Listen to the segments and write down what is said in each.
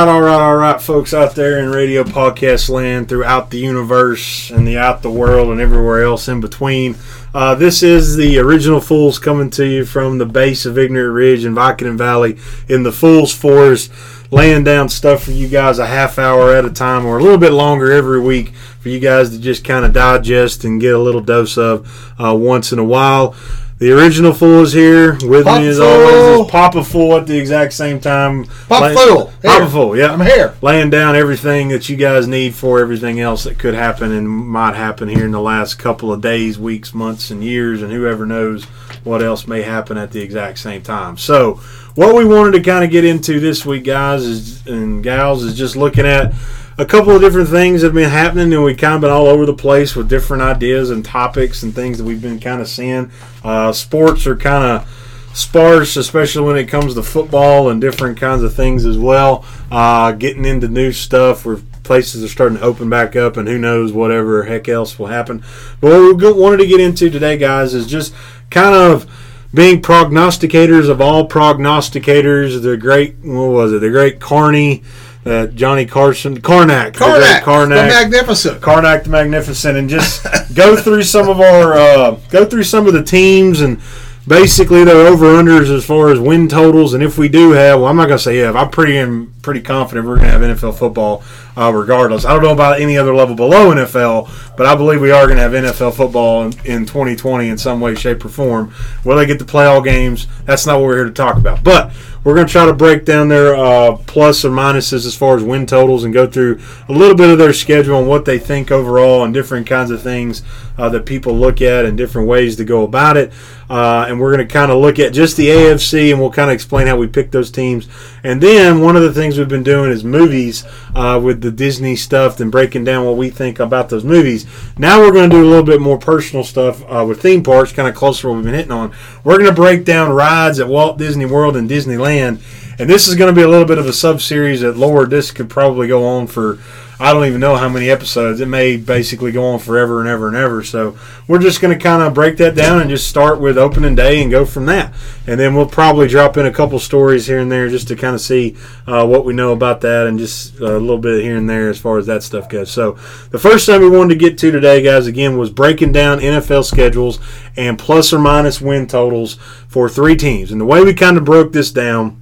Right, all right, all right, folks out there in radio podcast land throughout the universe and the out the world and everywhere else in between. Uh, this is the original Fools coming to you from the base of Ignorant Ridge in Vicodin Valley in the Fools Forest, laying down stuff for you guys a half hour at a time or a little bit longer every week for you guys to just kind of digest and get a little dose of uh, once in a while. The original Fool is here with Papa me as Fool. always. Is Papa Fool at the exact same time. Papa Lay- Fool. Here. Papa Fool, yeah. I'm here. Laying down everything that you guys need for everything else that could happen and might happen here in the last couple of days, weeks, months, and years, and whoever knows what else may happen at the exact same time. So, what we wanted to kind of get into this week, guys is, and gals, is just looking at a couple of different things have been happening, and we've kind of been all over the place with different ideas and topics and things that we've been kind of seeing. Uh, sports are kind of sparse, especially when it comes to football and different kinds of things as well. Uh, getting into new stuff where places are starting to open back up, and who knows whatever heck else will happen. But what we wanted to get into today, guys, is just kind of being prognosticators of all prognosticators. The great, what was it? The great Carney, that Johnny Carson, the great Karnak, the magnificent. Karnak the Magnificent, and just go through some of our uh, go through some of the teams and basically their over unders as far as win totals. And if we do have, well, I'm not gonna say yeah, I'm pretty am pretty confident we're gonna have NFL football uh, regardless. I don't know about any other level below NFL, but I believe we are gonna have NFL football in, in 2020 in some way, shape, or form. Will they get to play all games? That's not what we're here to talk about, but. We're going to try to break down their uh, plus or minuses as far as win totals and go through a little bit of their schedule and what they think overall and different kinds of things uh, that people look at and different ways to go about it. Uh, and we're going to kind of look at just the AFC and we'll kind of explain how we pick those teams. And then one of the things we've been doing is movies uh, with the Disney stuff and breaking down what we think about those movies. Now we're going to do a little bit more personal stuff uh, with theme parks, kind of closer to what we've been hitting on. We're going to break down rides at Walt Disney World and Disneyland. And this is going to be a little bit of a sub series that Lord, this could probably go on for I don't even know how many episodes. It may basically go on forever and ever and ever. So we're just going to kind of break that down and just start with opening day and go from that. And then we'll probably drop in a couple stories here and there just to kind of see uh, what we know about that and just a little bit here and there as far as that stuff goes. So the first thing we wanted to get to today, guys, again, was breaking down NFL schedules and plus or minus win totals for three teams. And the way we kind of broke this down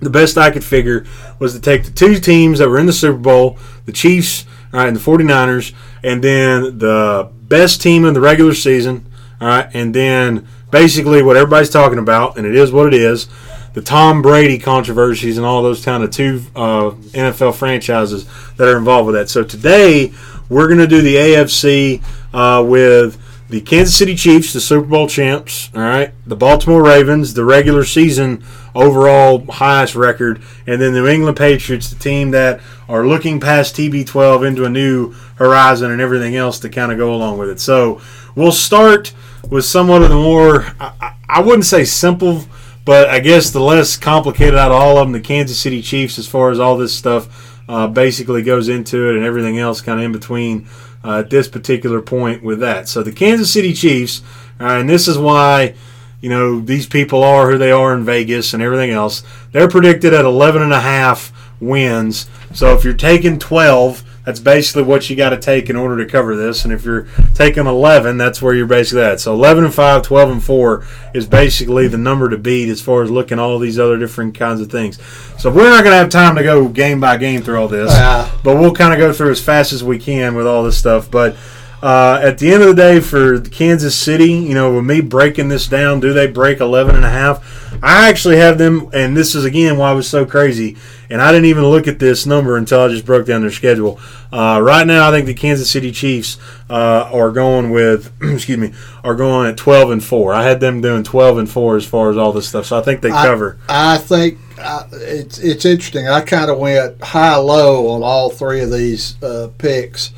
the best I could figure was to take the two teams that were in the Super Bowl, the Chiefs, all right, and the 49ers, and then the best team in the regular season, all right, and then basically what everybody's talking about, and it is what it is, the Tom Brady controversies and all those kind of two uh, NFL franchises that are involved with that. So today we're going to do the AFC uh, with the Kansas City Chiefs, the Super Bowl champs, all right, the Baltimore Ravens, the regular season overall highest record, and then the New England Patriots, the team that are looking past TB12 into a new horizon and everything else to kind of go along with it. So we'll start with somewhat of the more, I, I- wouldn't say simple, but I guess the less complicated out of all of them, the Kansas City Chiefs, as far as all this stuff uh, basically goes into it and everything else kind of in between uh, at this particular point with that. So the Kansas City Chiefs, uh, and this is why you know these people are who they are in Vegas and everything else. They're predicted at 11 and a half wins. So if you're taking 12, that's basically what you got to take in order to cover this. And if you're taking 11, that's where you're basically at. So 11 and 5, 12 and 4 is basically the number to beat as far as looking all these other different kinds of things. So we're not going to have time to go game by game through all this Yeah. but we'll kind of go through as fast as we can with all this stuff. But uh, at the end of the day, for Kansas City, you know, with me breaking this down, do they break 11 and a half? I actually have them, and this is again why I was so crazy. And I didn't even look at this number until I just broke down their schedule. Uh, right now, I think the Kansas City Chiefs uh, are going with, excuse me, are going at 12 and 4. I had them doing 12 and 4 as far as all this stuff. So I think they I- cover. I think uh, it's it's interesting. I kind of went high low on all three of these uh, picks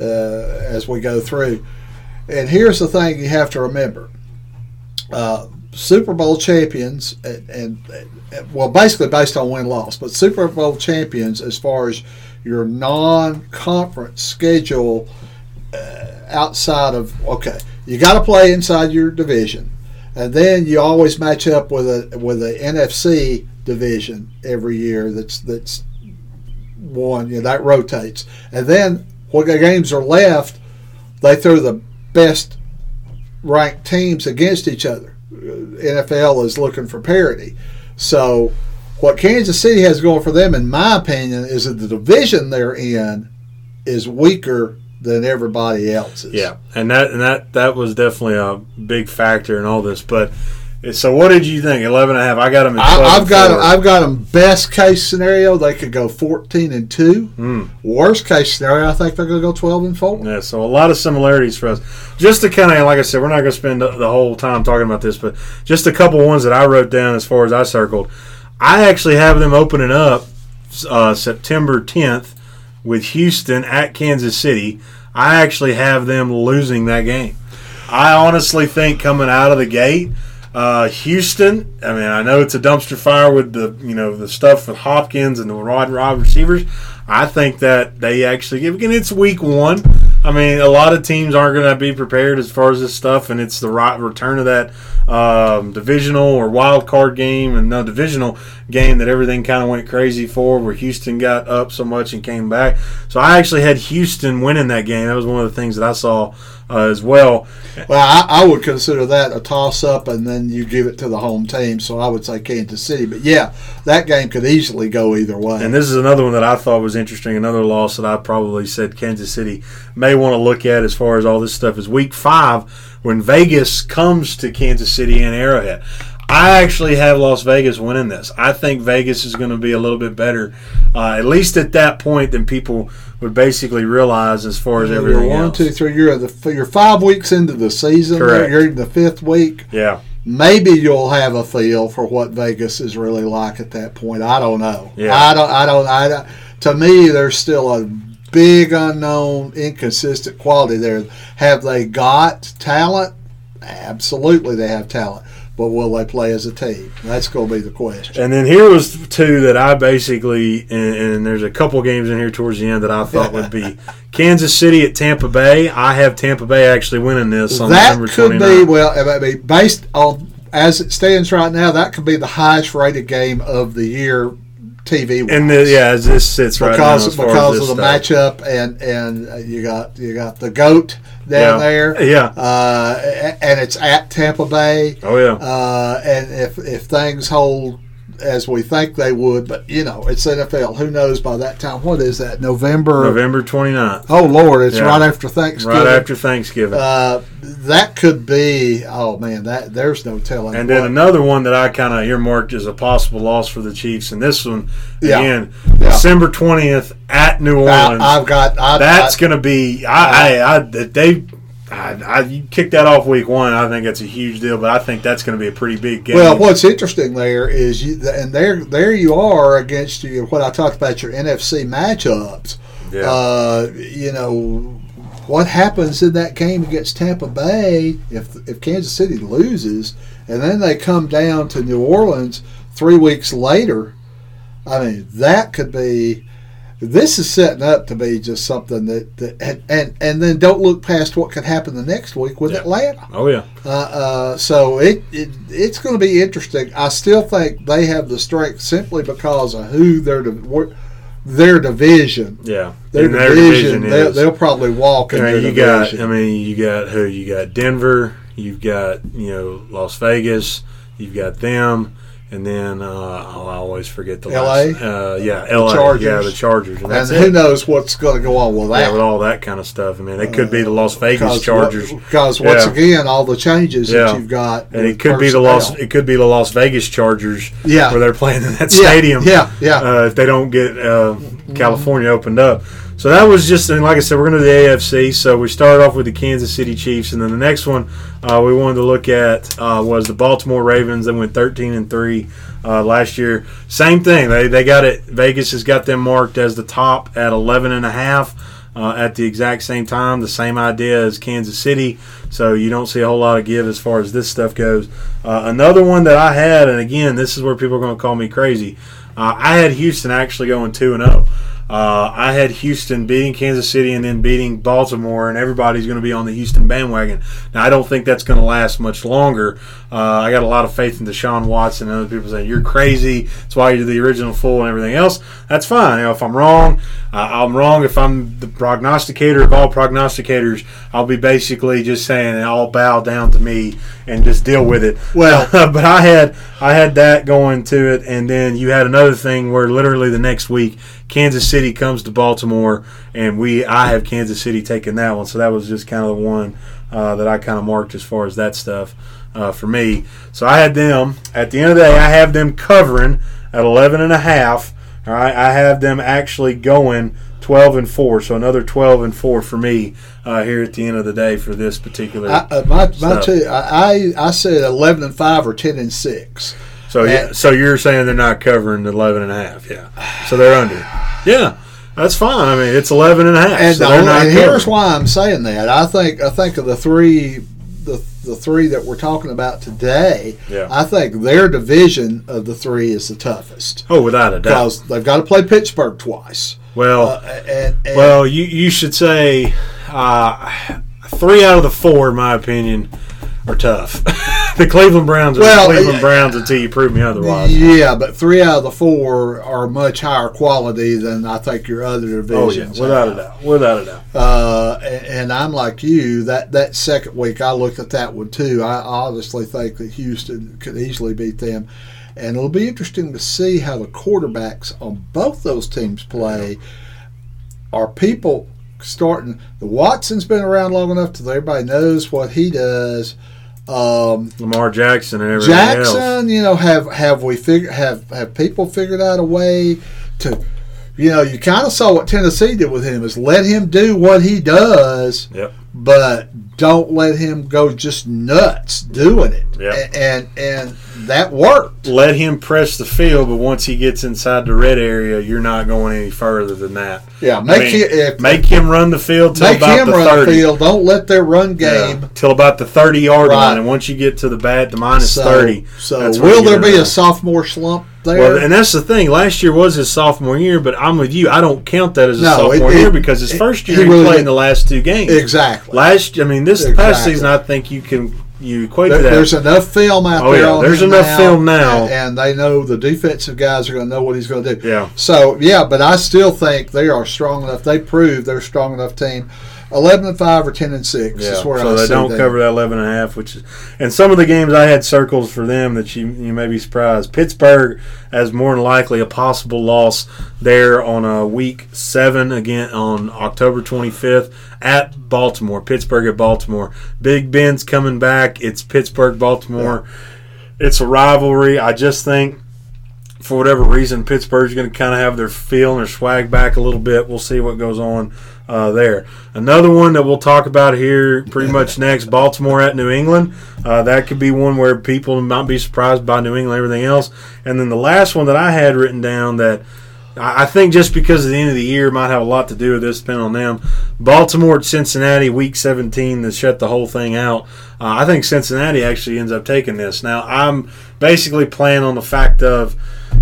uh, as we go through. And here's the thing you have to remember: uh, Super Bowl champions, and, and, and well, basically based on win loss, but Super Bowl champions as far as your non-conference schedule uh, outside of okay, you got to play inside your division and then you always match up with a with a NFC division every year. That's that's one. You know, that rotates, and then the games are left, they throw the best ranked teams against each other. Uh, NFL is looking for parity, so what Kansas City has going for them, in my opinion, is that the division they're in is weaker than everybody else's. Yeah, and that and that that was definitely a big factor in all this. But so, what did you think? Eleven and a half. I got them. At 12 I, I've and got them, I've got them. Best case scenario, they could go fourteen and two. Mm. Worst case scenario, I think they're going to go twelve and four. Yeah, so a lot of similarities for us. Just to kind of, like I said, we're not going to spend the the whole time talking about this, but just a couple ones that I wrote down as far as I circled. I actually have them opening up uh, September 10th with Houston at Kansas City. I actually have them losing that game. I honestly think coming out of the gate, uh, Houston. I mean, I know it's a dumpster fire with the you know the stuff with Hopkins and the Rod wide receivers. I think that they actually give. Again, it's week one. I mean, a lot of teams aren't going to be prepared as far as this stuff, and it's the right return of that um, divisional or wild card game and no divisional game that everything kind of went crazy for, where Houston got up so much and came back. So I actually had Houston winning that game. That was one of the things that I saw uh, as well. Well, I, I would consider that a toss up, and then you give it to the home team. So I would say Kansas City. But yeah, that game could easily go either way. And this is another one that I thought was interesting. Another loss that I probably said Kansas City may want to look at as far as all this stuff is week five when Vegas comes to Kansas City and Arrowhead. I actually have Las Vegas winning this. I think Vegas is going to be a little bit better, uh, at least at that point, than people would basically realize as far as You're everything one, else. two, three. You're the you're five weeks into the season. Correct. You're in the fifth week. Yeah, Maybe you'll have a feel for what Vegas is really like at that point. I don't know. Yeah. I don't. I don't. I don't. To me, there's still a big unknown, inconsistent quality there. Have they got talent? Absolutely, they have talent. But will they play as a team? That's going to be the question. And then here was two that I basically, and, and there's a couple games in here towards the end that I thought would be Kansas City at Tampa Bay. I have Tampa Bay actually winning this on that November could be well. I mean, based on as it stands right now, that could be the highest rated game of the year, TV. And the, yeah, as this sits right now, because because as of the stuff. matchup and and uh, you got you got the goat down Yeah. there, Yeah. uh, and it's at Tampa Bay, Oh yeah. uh, and if if things hold as we think they would, but you know it's NFL. Who knows by that time? What is that? November. November 29th, Oh Lord, it's Yeah. right after Thanksgiving. right after Thanksgiving. Uh, that could be. Oh man, that there's no telling. and then what- another one that I kind of earmarked as a possible loss for the Chiefs, and this one Yeah. again, Yeah. December 20th at New Orleans. I, have got. I, That's going to be. I, I, I, they. I, I you kick that off week one. I think that's a huge deal, but I think that's going to be a pretty big game. Well, what's interesting there is, you, and there there you are against you. What I talked about your NFC matchups. yeah. Uh, you know what happens in that game against Tampa Bay if if Kansas City loses, and then they come down to New Orleans three weeks later. I mean, that could be. This is setting up to be just something that, that and, and and then don't look past what could happen the next week with Yeah. Atlanta. oh yeah. Uh, uh, so it, it it's going to be interesting. I still think they have the strength simply because of who their their division. Yeah. Their division, they'll, they'll probably walk I mean, you got. division. I mean, you got who? You got Denver. You've got you know Las Vegas. You've got them, and then uh, I'll always forget the LA? last. Uh, yeah, LA. Chargers. Yeah, the Chargers. And and who knows what's going to go on with Yeah, that? with all that kind of stuff. I mean, it could be the Las Vegas because Chargers. Because once Yeah. again, all the changes Yeah. that you've got, and it could be the Las. It could be the Las Vegas Chargers. Yeah. where they're playing in that Yeah, stadium. yeah, yeah. Uh, if they don't get uh, California opened up, so that was just. And like I said, we're going to the AFC. So we started off with the Kansas City Chiefs, and then the next one uh, we wanted to look at uh, was the Baltimore Ravens. They went thirteen and three uh, last year. Same thing. They they got it. Vegas has got them marked as the top at eleven and a half uh, at the exact same time. The same idea as Kansas City. So you don't see a whole lot of give as far as this stuff goes. Uh, another one that I had, and again, this is where people are going to call me crazy. Uh, I had Houston actually going two and zero. Uh, I had Houston beating Kansas City and then beating Baltimore, and everybody's going to be on the Houston bandwagon. Now, I don't think that's going to last much longer. Uh, I got a lot of faith in Deshaun Watson and other people saying you're crazy. That's why you're the original fool and everything else. That's fine. You know, if I'm wrong, uh, I'm wrong. If I'm the prognosticator of all prognosticators, I'll be basically just saying all bow down to me and just deal with it. Well- but I had I had that going to it, and then you had another thing where literally the next week Kansas City comes to Baltimore, and we I have Kansas City taking that one. So that was just kind of the one uh, that I kind of marked as far as that stuff uh, for me. So I had them at the end of the day. I have them covering at 11 and a half. All right, I have them actually going 12 and four. So another 12 and four for me uh, here at the end of the day for this particular. I, uh, my my Stuff. two, I, I I said eleven and five or ten and six. So yeah, so you're saying they're not covering the 11 and a half, yeah. So they're under. Yeah. That's fine. I mean, it's 11 and a half. And, so they're only- not and here's why I'm saying that. I think I think of the three the the three that we're talking about today. Yeah. I think their division of the three is the toughest Oh, without a doubt. because they've got to play Pittsburgh twice. Well, Uh, and, and well, you you should say uh, three out of the four, in my opinion, are tough. the Cleveland Browns are Well, the Cleveland Browns until you prove me otherwise. yeah, but three out of the four are much higher quality than I think your other Oh yeah, divisions. without a doubt, without a doubt. Uh, and, and I'm like you. That that second week, I looked at that one too. I obviously think that Houston could easily beat them, and it'll be interesting to see how the quarterbacks on both those teams play. Are people starting? The Watson's been around long enough to everybody knows what he does. Um, Lamar Jackson and everything else. Jackson, you know, have have we figured have have people figured out a way to, you know, you kind of saw what Tennessee did with him is let him do what he does, Yep. but don't let him go just nuts doing it. Yep. A- And and that worked. Let him press the field, but once he gets inside the red area, you're not going any further than that. Yeah, I make mean, him if, make him run the field till make about him the run thirty. the field. Don't let their run Yeah, game. till about the thirty yard Right. line, and once you get to the bat, the minus So, thirty. so that's will there be it. a sophomore slump there? Well, and that's the thing. Last year was his sophomore year, but I'm with you. I don't count that as a No, sophomore it- year because his first year he really played in the last two games. exactly. Last, I mean, this past season, I think you can you equate There- there's enough film out Oh, there. yeah, there's enough now, film now. and, and they know the defensive guys are going to know what he's going to do. Yeah. So yeah, but I still think they are strong enough. They proved they're a strong enough team. Eleven and five or ten and six Yeah, is where so I they don't cover that 11 and a half, which is, and some of the games I had circles for them that you you may be surprised. Pittsburgh as more than likely a possible loss there on a week seven again on October 25th at Baltimore. Pittsburgh at Baltimore. Big Ben's coming back. It's Pittsburgh Baltimore. It's a rivalry. I just think for whatever reason, Pittsburgh's going to kind of have their feel and their swag back a little bit. We'll see what goes on uh, there. Another one that we'll talk about here pretty much next Baltimore at New England. Uh, that could be one where people might be surprised by New England, everything else. And then the last one that I had written down that I think just because of the end of the year might have a lot to do with this, depending on them. Baltimore at Cincinnati, week 17, to shut the whole thing out. Uh, I think Cincinnati actually ends up taking this. Now, I'm basically playing on the fact of,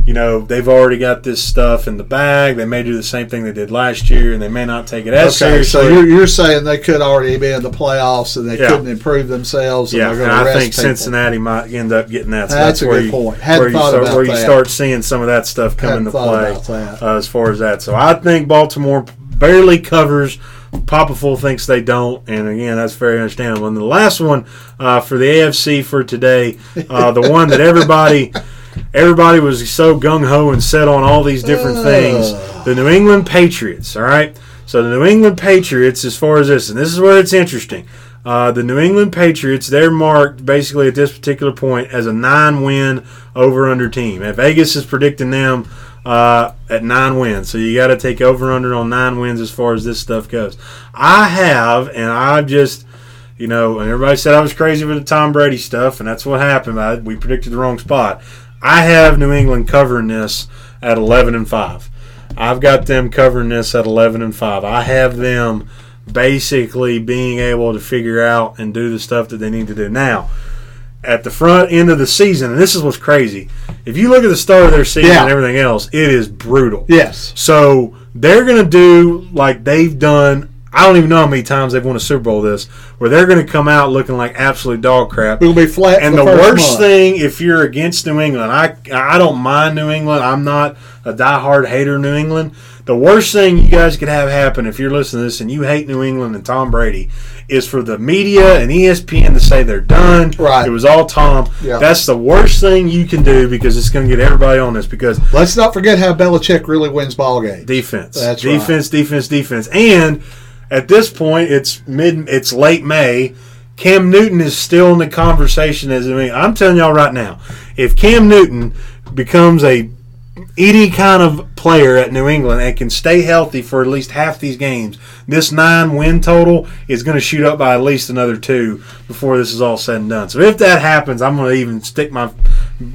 you know, they've already got this stuff in the bag. They may do the same thing they did last year, and they may not take it as Okay, seriously. so you're, you're saying they could already be in the playoffs and they Yeah. couldn't improve themselves. And yeah, they're and I think people. Cincinnati might end up getting that. So That's a where good you, point. Hadn't where you start, where you start seeing some of that stuff come Hadn't into play uh, as far as that. So I think Baltimore barely covers. Papa Full thinks they don't, and again, that's very understandable. And the last one uh, for the AFC for today, uh, the one that everybody, everybody was so gung ho and set on all these different things, the New England Patriots. All right, so the New England Patriots, as far as this, and this is where it's interesting. Uh, the New England Patriots, they're marked basically at this particular point as a nine-win over/under team. And Vegas is predicting them uh, at nine wins. So you got to take over under on nine wins as far as this stuff goes. I have, and I've just, you know, and everybody said I was crazy with the Tom Brady stuff, and that's what happened. I, we predicted the wrong spot. I have New England covering this at 11 and 5. I've got them covering this at 11 and 5. I have them basically being able to figure out and do the stuff that they need to do. Now, at the front end of the season, and this is what's crazy. If you look at the start of their season Yeah. and everything else, it is brutal. Yes. So they're going to do like they've done. I don't even know how many times they've won a Super Bowl. This where they're going to come out looking like absolute dog crap. We'll be flat. And the the worst month. thing, if you're against New England, I I don't mind New England. I'm not a diehard hater of New England. The worst thing you guys could have happen if you're listening to this and you hate New England and Tom Brady is for the media and ESPN to say they're done. Right. It was all Tom. Yeah. That's the worst thing you can do because it's going to get everybody on this because Let's not forget how Belichick really wins ball games. defense. That's right. defense, defense, defense. And at this point, it's mid, it's late May. Cam Newton is still in the conversation. As I mean, I'm telling y'all right now, if Cam Newton becomes a any kind of player at New England and can stay healthy for at least half these games, this nine win total is going to shoot up by at least another two before this is all said and done. So if that happens, I'm going to even stick my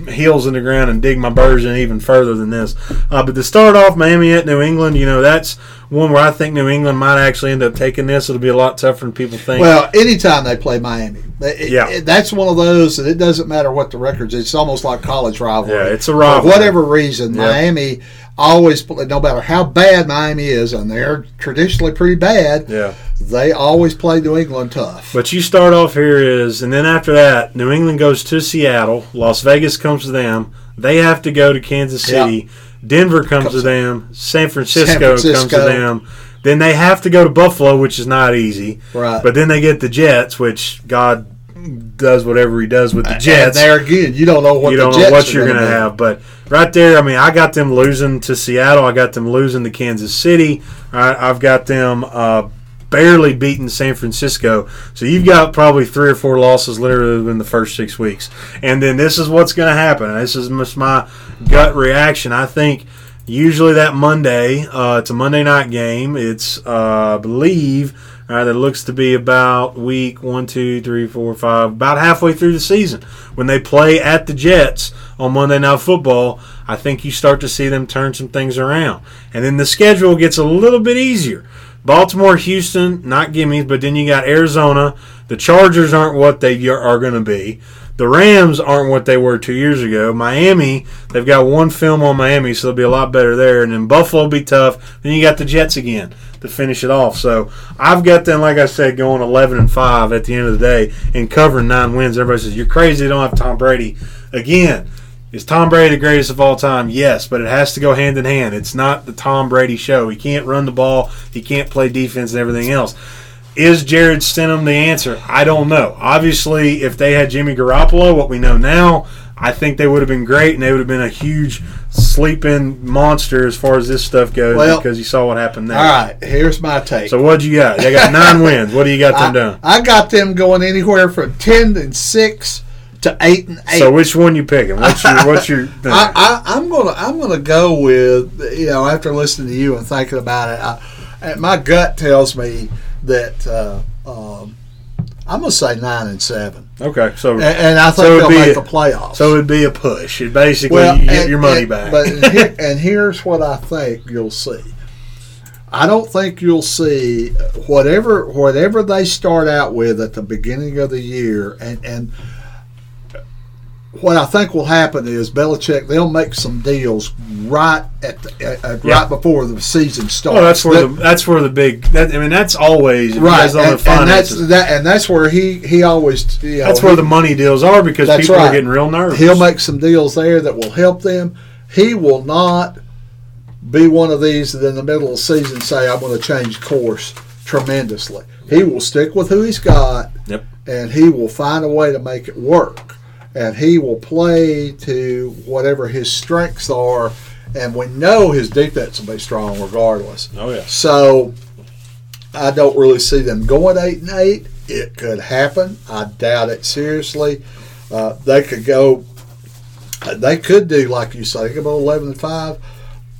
heels in the ground and dig my birds in even further than this. Uh, but to start off, Miami at New England, you know that's one where I think New England might actually end up taking this. It'll be a lot tougher than people think. Well, anytime they play Miami, it- Yeah. it- that's one of those that it doesn't matter what the records. It's almost like college rivalry. Yeah, it's a rival. For whatever reason, Yeah. Miami always, play- no matter how bad Miami is, and they're traditionally pretty bad, yeah. they always play New England tough. But you start off here is, and then after that, New England goes to Seattle. Las Vegas comes to them. They have to go to Kansas City. Denver comes to them. San Francisco, San comes to them. Then they have to go to Buffalo, which is not easy. Right. But then they get the Jets, which God does whatever He does with the and Jets. there again, you don't know what you don't know what you're gonna going to have. But right there, I mean, I got them losing to Seattle. I got them losing to Kansas City. I, I've got them uh, barely beating San Francisco. So you've got probably three or four losses literally in the first six weeks. And then this is what's going to happen. This is just my gut reaction. I think usually that Monday, uh, it's a Monday night game. It's, uh, I believe. Uh, that looks to be about week one, two, three, four, five, about halfway through the season. When they play at the Jets on Monday Night Football, I think you start to see them turn some things around. And then the schedule gets a little bit easier. Baltimore, Houston, not gimmies, but then you got Arizona. The Chargers aren't what they are going to be. The Rams aren't what they were two years ago. Miami, they've got one film on Miami, so they'll be a lot better there. And then Buffalo will be tough. Then you got the Jets again to finish it off. So I've got them, like I said, going 11 and 5 at the end of the day and covering nine wins. Everybody says, You're crazy, don't have Tom Brady. Again, is Tom Brady the greatest of all time? Yes, but it has to go hand in hand. It's not the Tom Brady show. He can't run the ball, he can't play defense and everything else. Is Jarrett Stidham the answer? I don't know. Obviously, if they had Jimmy Garoppolo, what we know now, I think they would have been great and they would have been a huge sleeping monster as far as this stuff goes Well, because you saw what happened there. All right, here's my take. So what'd you got? They got nine wins. What do you got them doing? I, I got them going anywhere from ten and six to eight and eight. So which one you picking? What's your what's your thing? I, I, I'm gonna I'm gonna go with you know after listening to you and thinking about it, I, my gut tells me that uh, um, I'm gonna say nine and seven, okay, so and, and I think So they'll be make a- the playoffs. so it'd be a push. It basically well, you get and- your money and- back. But here, and here's what I think you'll see. I don't think you'll see whatever whatever they start out with at the beginning of the year, and and what I think will happen is Belichick they'll make some deals right at, the, at, at Yeah. right before the season oh, starts. oh, that's where That- the that's where the big. That, I mean, that's always right, and, and that's that, and that's where he he always you know, That's where he- the money deals are because people right. are getting real nervous. He'll make some deals there that will help them. He will not be one of these that in the middle of the season say, I'm going to change course tremendously. He will stick with who he's got Yep. and he will find a way to make it work. And he will play to whatever his strengths are. And we know his defense will be strong regardless. Oh yeah. So I don't really see them going eight and eight. It could happen. I doubt it seriously. Uh, they could go. They could do like you say. They could go eleven and five.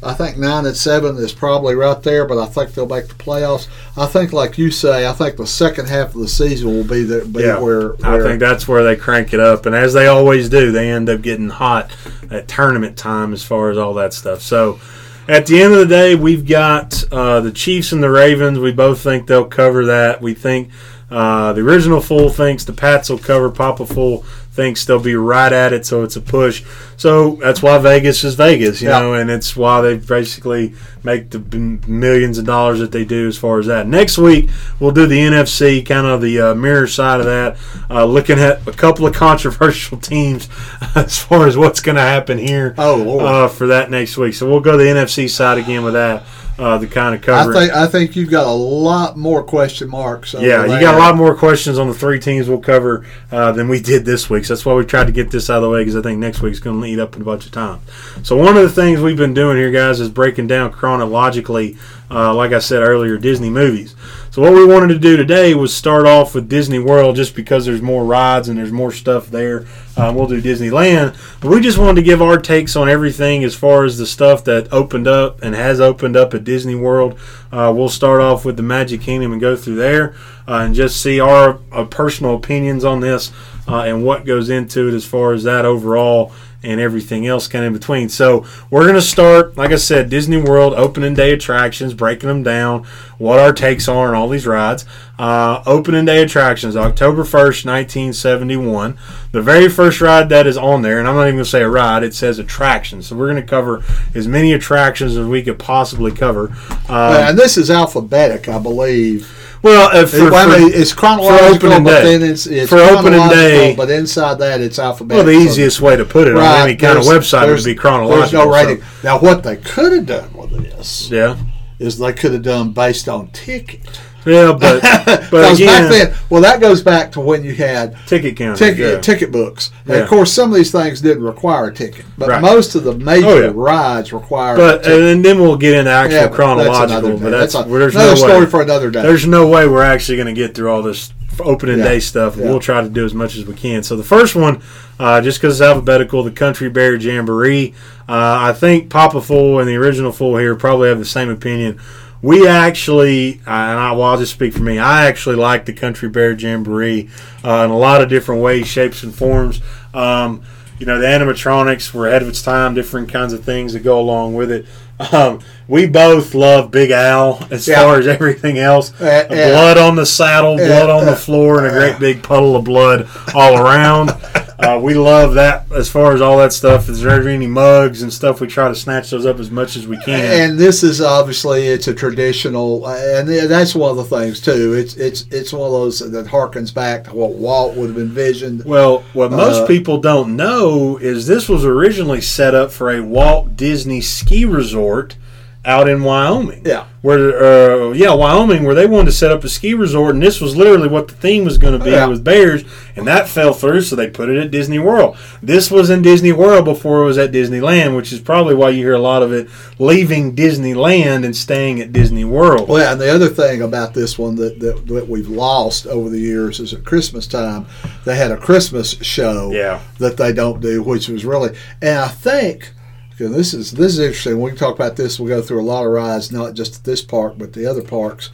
I think nine and seven is probably right there, but I think they'll make the playoffs. I think, like you say, I think the second half of the season will be the be Yeah, where, I think that's where they crank it up, and as they always do, they end up getting hot at tournament time as far as all that stuff. So, at the end of the day, we've got uh, the Chiefs and the Ravens. We both think they'll cover that. We think uh, the original fool thinks the Pats will cover. Papa fool thinks they'll be right at it, so it's a push. So that's why Vegas is Vegas, you Yeah. know, and it's why they basically make the millions of dollars that they do as far as that. Next week we'll do the NFC, kind of the uh, mirror side of that, uh, looking at a couple of controversial teams as far as what's going to happen here Oh, Lord. uh, for that next week. So we'll go the NFC side again with that uh, to kind of I cover. it. think I think you've got a lot more question marks. Yeah, you got a lot more questions on the three teams we'll cover uh, than we did this week. So that's why we tried to get this out of the way because I think next week's going to eat up a bunch of time. So one of the things we've been doing here, guys, is breaking down chronologically, uh, like I said earlier, Disney movies. So what we wanted to do today was start off with Disney World, just because there's more rides and there's more stuff there. Uh, we'll do Disneyland, but we just wanted to give our takes on everything as far as the stuff that opened up and has opened up at Disney World. Uh, we'll start off with the Magic Kingdom and go through there uh, and just see our uh, personal opinions on this uh, and what goes into it as far as that overall and everything else kind of in between. So we're going to start, like I said, Disney World opening day attractions, breaking them down, what our takes are on all these rides. Uh, opening day attractions, October 1st, 1971. The very first ride that is on there, and I'm not even going to say a ride, it says attractions. So we're going to cover as many attractions as we could possibly cover. Uh, Um, and this is alphabetic, I believe. well, uh, for, Well, I for- mean, it's chronological, opening but day. then it's, it's For opening day- But inside that, it's alphabetical. well, the easiest way to put it on any kind of website would be chronological. There's no so- Now, what they could have done with this yeah. is they could have done based on ticket. Yeah, but but Because again, back then, well, that goes back to when you had ticket counters. ticket yeah. ticket books. And of course, some of these things didn't require a ticket, but Right. most of the major Oh, yeah. rides require. But a ticket. and then we'll get into actual Yeah, but that's chronological. another but that's, a- there's another no story way. for another day. There's no way we're actually going to get through all this opening Yeah. day stuff. Yeah. We'll try to do as much as we can. So the first one, uh, just because it's alphabetical, the Country Bear Jamboree. Uh, I think Papa Fool and the original Fool here probably have the same opinion. We actually, uh, and I, well, I'll just speak for me. I actually like the Country Bear Jamboree uh, in a lot of different ways, shapes, and forms. Um, you know, the animatronics were ahead of its time, different kinds of things that go along with it. Um, we both love Big Al as Yeah. far as everything else. Uh, yeah. blood on the saddle, blood on uh, the floor, and a great big puddle of blood all around. Uh, we love that as far as all that stuff. Is there any mugs and stuff? We try to snatch those up as much as we can. and this is obviously it's a traditional, and that's one of the things too. It's it's it's one of those that harkens back to what Walt would have envisioned. Well, what most Uh, people don't know is this was originally set up for a Walt Disney ski resort out in Wyoming. Yeah. Where, uh, yeah, Wyoming, where they wanted to set up a ski resort, and this was literally what the theme was going to be Yeah. with bears, and that fell through, so they put it at Disney World. This was in Disney World before it was at Disneyland, which is probably why you hear a lot of it leaving Disneyland and staying at Disney World. Well, and the other thing about this one that, that, that we've lost over the years is at Christmas time, they had a Christmas show Yeah. that they don't do, which was really, and I think, because this is this is interesting. When We can talk about this. We'll go through a lot of rides, not just at this park, but the other parks.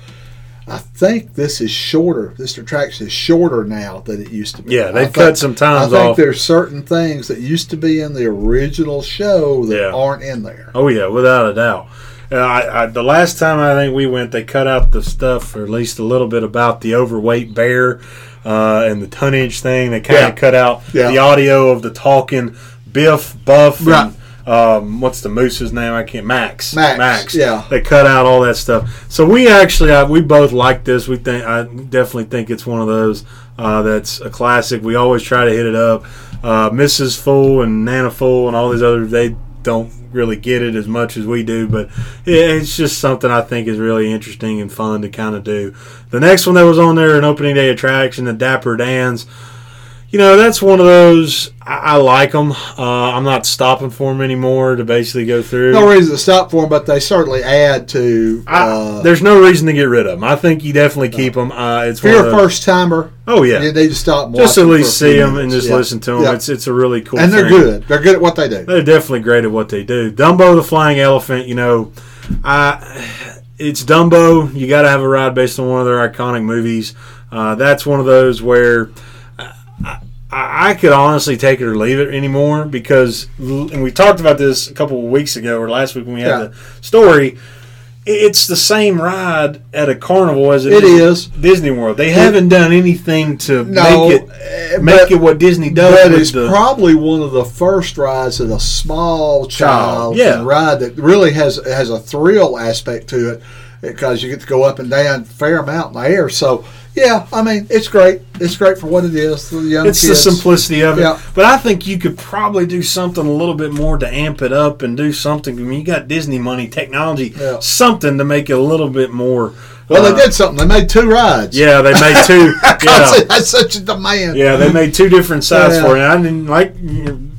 I think this is shorter. This attraction is shorter now than it used to be. Yeah, they've think- cut some times off. I think off. there's certain things that used to be in the original show that Yeah. aren't in there. Oh yeah, without a doubt. Uh, I, I, the last time I think we went, they cut out the stuff, or at least a little bit about the overweight bear uh, and the tonnage thing. They kind of Yeah. cut out Yeah. the audio of the talking Biff, Buff, Right. and um, what's the moose's name? I can't. Max. Max, yeah. They cut out all that stuff. So we actually, I, we both like this. We think, I definitely think it's one of those uh, that's a classic. We always try to hit it up. Uh, Mrs. Fool and Nana Fool and all these other they don't really get it as much as we do, but yeah, it's just something I think is really interesting and fun to kind of do. The next one that was on there, an opening day attraction, the Dapper Dans. You know, that's one of those. I, I like them. Uh, I'm not stopping for them anymore to basically go through. No reason to stop for them, but they certainly add to. I, Uh, there's no reason to get rid of them. I think you definitely keep them. Uh, it's if you're a first timer, Oh yeah, you need to stop just at least for a few see them and just Yeah. listen to them. Yeah. It's it's a really cool. and they're thing. good. They're good at what they do. They're definitely great at what they do. Dumbo the Flying Elephant, you know, I it's Dumbo. You got to have a ride based on one of their iconic movies. Uh, that's one of those where I, I, I could honestly take it or leave it anymore because, and we talked about this a couple of weeks ago or last week when we had Yeah. the story. it's the same ride at a carnival as it, It is is. Disney World. They haven't done anything to No, make it eh, make but- it what Disney does. But it's the- probably one of the first rides that a small child yeah. can ride that really has has a thrill aspect to it because you get to go up and down a fair amount in the air. So yeah, I mean it's great. It's great for what it is. The young it's the simplicity of it. Yeah. But I think you could probably do something a little bit more to amp it up and do something. I mean, you got Disney money, technology, Yeah. something to make it a little bit more. Well, uh, they did something. They made two rides. Yeah, they made two. Yeah. that's such a demand. Yeah, they made two different sides Yeah. for it. And I mean, like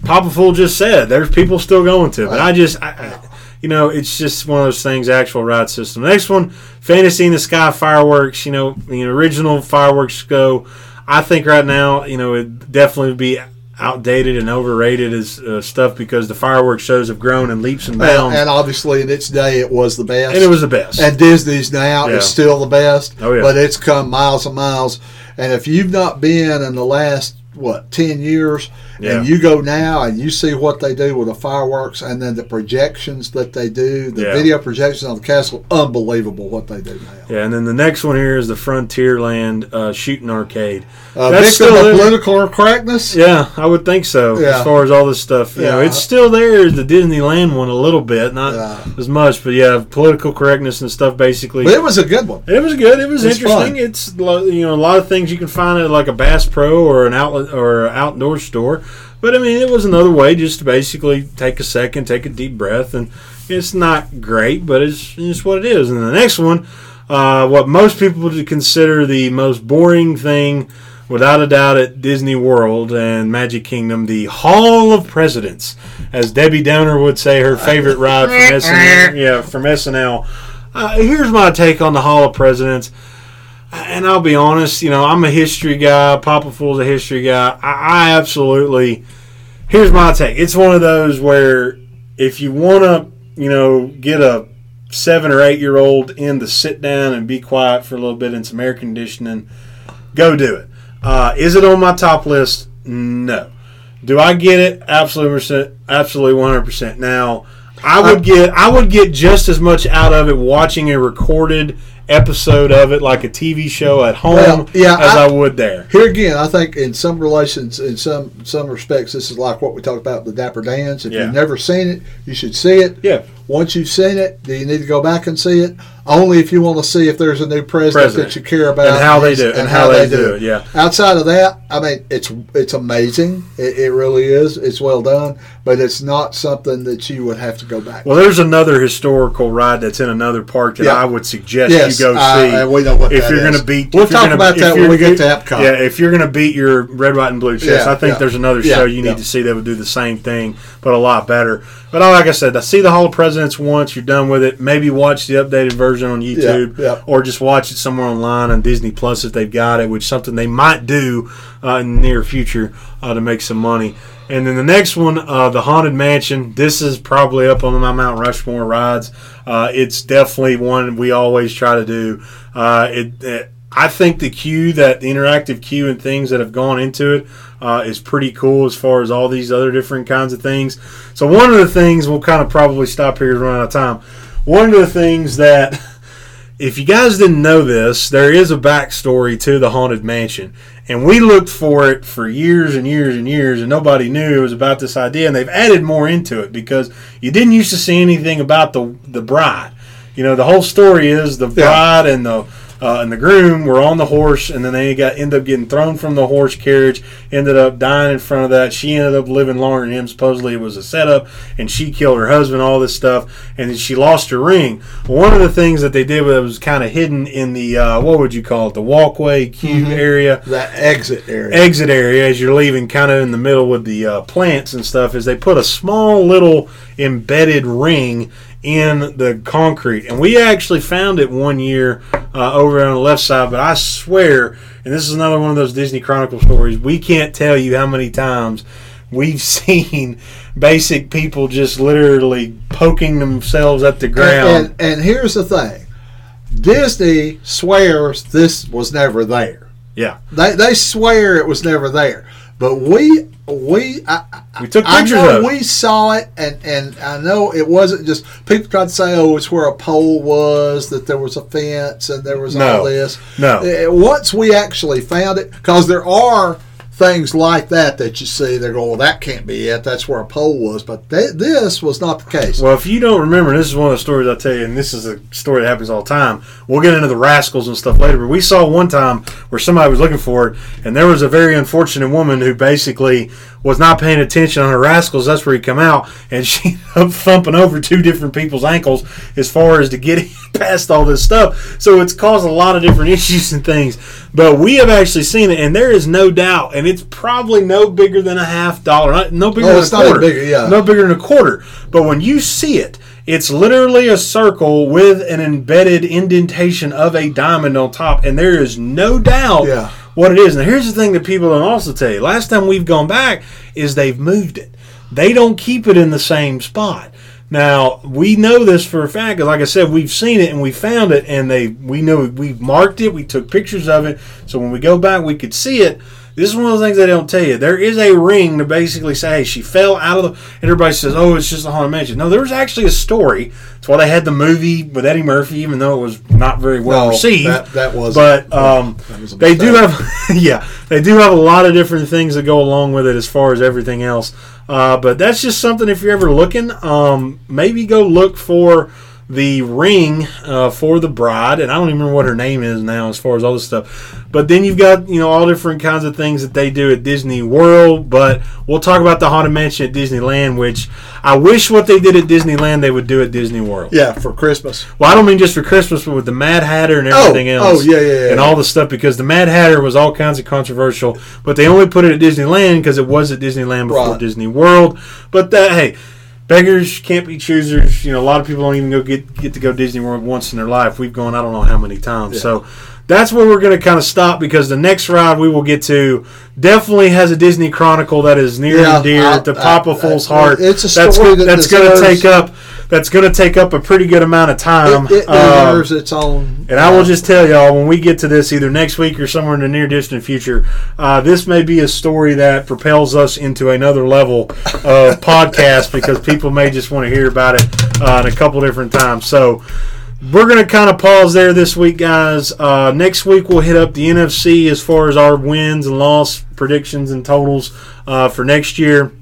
Papa Fool just said, there's people still going to it. But I just, I, you know, it's just one of those things. Actual ride system. Next one, Fantasy in the Sky fireworks. You know, the original fireworks go. I think right now, you know, it definitely would be outdated and overrated as uh, stuff because the fireworks shows have grown in leaps and And, bounds, and obviously, in its day, it was the best. and it was the best. And Disney's now Yeah. is still the best. Oh, yeah. But it's come miles and miles. And if you've not been in the last what ten years, Yeah. and you go now and you see what they do with the fireworks and then the projections that they do, the Yeah. video projections on the castle, unbelievable what they do now. yeah, and then the next one here is the Frontierland uh, shooting arcade. Uh, That's still of there. political correctness. Yeah, I would think so. Yeah. As far as all this stuff, you know, Yeah. it's still there the Disneyland one a little bit, not as much, but yeah, political correctness and stuff. Basically, But it was a good one. it was good. It was It's interesting. fun. It's you know a lot of things you can find at like a Bass Pro or an outlet or outdoor store. But I mean, it was another way just to basically take a second, take a deep breath, and it's not great, but it's it's what it is. And the next one, uh, what most people would consider the most boring thing, without a doubt, at Disney World and Magic Kingdom, the Hall of Presidents, as Debbie Downer would say, her favorite ride from SNL. Yeah, from SNL. Uh, here's my take on the Hall of Presidents. And I'll be honest, you know, I'm a history guy. Papa Fool's a history guy. I, I absolutely. Here's my take. It's one of those where if you want to, you know, get a seven or eight year old in to sit down and be quiet for a little bit in some air conditioning, go do it. Uh, is it on my top list? No. Do I get it? Absolutely, absolutely, one hundred percent. Now, I would get I would get just as much out of it watching a recorded episode of it, like a TV show at home, Well, yeah, as I, I- would there. Here again, I think in some relations, in some some respects, this is like what we talked about the Dapper Dans. If Yeah. you've never seen it, you should see it. Yeah, Once you've seen it, do you need to go back and see it? Only if you want to see if there's a new president, President. that you care about and how they do it, and how they do it. Yeah, Outside of that, I mean, it's it's amazing. It, it really is. It's well done, but it's not something that you would have to go back. Well, there's another historical ride that's in another park that Yeah. I would suggest yes, you go uh, see. we know what if you're going to beat, We'll talk gonna- about that when we get to Epcot. Yeah, if you're going to beat your red, white, and blue chest, Yeah, I think yeah. there's another show you need to see that would do the same thing, but a lot better. But like I said, I see the Hall of Presidents once, you're done with it. Maybe watch the updated version on YouTube, or just watch it somewhere online on Disney Plus if they've got it, which is something they might do uh, in the near future uh, to make some money. And then the next one, uh, the Haunted Mansion. This is probably up on my Mount Rushmore rides. Uh, it's definitely one we always try to do. Uh, it, it, I think the queue, that the interactive queue and things that have gone into it, uh, is pretty cool as far as all these other different kinds of things. So one of the things we'll kind of probably stop here to run out of time. One of the things that if you guys didn't know this, there is a backstory to the Haunted Mansion. And we looked for it for years and years and years, and nobody knew it was about this idea. And they've added more into it because you didn't used to see anything about the the bride. You know, the whole story is the bride and the uh, and the groom were on the horse, and then they got ended up getting thrown from the horse carriage. Ended up dying in front of that. She ended up living longer than him. Supposedly it was a setup, and she killed her husband. All this stuff, and then she lost her ring. One of the things that they did that was kind of hidden in the uh, what would you call it, the walkway queue area that exit area. exit area as you're leaving, kind of in the middle with the uh, plants and stuff, is they put a small little embedded ring in the concrete, and we actually found it one year uh, over on the left side. But I swear, and this is another one of those Disney Chronicle stories, we can't tell you how many times we've seen basic people just literally poking themselves at the ground. And, and, and here's the thing Disney swears this was never there. yeah, They, they swear it was never there. But we we I, We took I pictures know of it. we saw it, and and I know it wasn't just people tried to say, oh, it's where a pole was, that there was a fence, and there was all this. No. Uh, Once we actually found it, because there are things like that that you see, they're going, well, that can't be it. That's where a pole was, but th- this was not the case. Well, if you don't remember, this is one of the stories I'll tell you, and this is a story that happens all the time. We'll get into the rascals and stuff later, but we saw one time where somebody was looking for it, and there was a very unfortunate woman who basically was not paying attention on her rascals. That's where he come out, and she ended up thumping over two different people's ankles as far as to get past all this stuff. So it's caused a lot of different issues and things. But we have actually seen it, and there is no doubt, and it's probably no bigger than a half dollar, not- no bigger Oh, than it's a quarter, yeah. no bigger than a quarter. But when you see it, it's literally a circle with an embedded indentation of a diamond on top, and there is no doubt Yeah. What it is. Now, here's the thing that people don't also tell you: last time we've gone back is they've moved it. They don't keep it in the same spot. Now we know this for a fact because, like I said, we've seen it and we found it, and they we know we've marked it, we took pictures of it, so when we go back, we could see it. This is one of the things they don't tell you. There is a ring to basically say, hey, she fell out of the. And everybody says, oh, it's just a haunted mansion. No, there was actually a story. That's why they had the movie with Eddie Murphy, even though it was not very well No, received. that- that wasn't- But um, that was they do have, yeah, they do have a lot of different things that go along with it as far as everything else. Uh, but that's just something if you're ever looking, um, maybe go look for the ring uh, for the bride, and I don't even remember what her name is now as far as all this stuff. But then you've got you know all different kinds of things that they do at Disney World. But we'll talk about the haunted mansion at Disneyland, which I wish what they did at Disneyland they would do at Disney World. yeah, for Christmas. Well, I don't mean just for Christmas, but with the Mad Hatter and everything Oh, else. oh, yeah, yeah, yeah, And all the stuff because the Mad Hatter was all kinds of controversial, but they only put it at Disneyland because it was at Disneyland before Right. Disney World. But that, hey, beggars can't be choosers. You know, a lot of people don't even go get get to go Disney World once in their life. We've gone, I don't know how many times. So that's where we're going to kind of stop because the next ride we will get to definitely has a Disney Chronicle that is near Yeah, and dear I- to I- Papa I- Fool's heart. it's a that's story go- that that's going to take up that's going to take up a pretty good amount of time. It, it Um, deserves its own. and I will just tell y'all when we get to this, either next week or somewhere in the near distant future, uh, this may be a story that propels us into another level of podcast because people may just want to hear about it uh, in a couple different times. So we're going to kind of pause there this week, guys. Uh, next week we'll hit up the NFC as far as our wins and loss predictions and totals uh, for next year.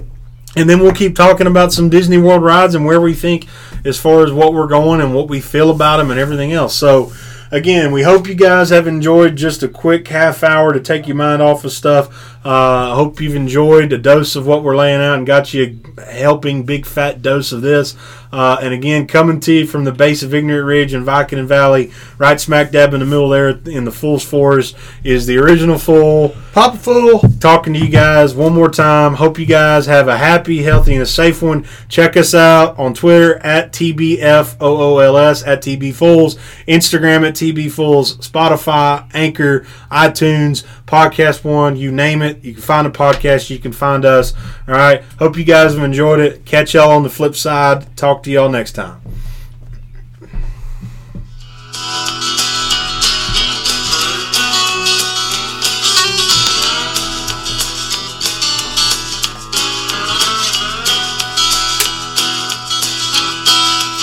And then we'll keep talking about some Disney World rides and where we think, as far as what we're going and what we feel about them and everything else. So, again, we hope you guys have enjoyed just a quick half hour to take your mind off of stuff. Uh, I hope you've enjoyed a dose of what we're laying out and got you a helping big fat dose of this. Uh, and again, coming to you from the base of Ignorant Ridge and Viking Valley, right smack dab in the middle there in the Fool's Forest, is the original Fool Papa Fool. talking to you guys one more time. Hope you guys have a happy, healthy, and a safe one. Check us out on Twitter at TBFOOLS at TBFools, Instagram at TBFools, Spotify, Anchor, iTunes, Podcast One, you name it. You can find a podcast, you can find us. All right. Hope you guys have enjoyed it. Catch y'all on the flip side. Talk to y'all next time.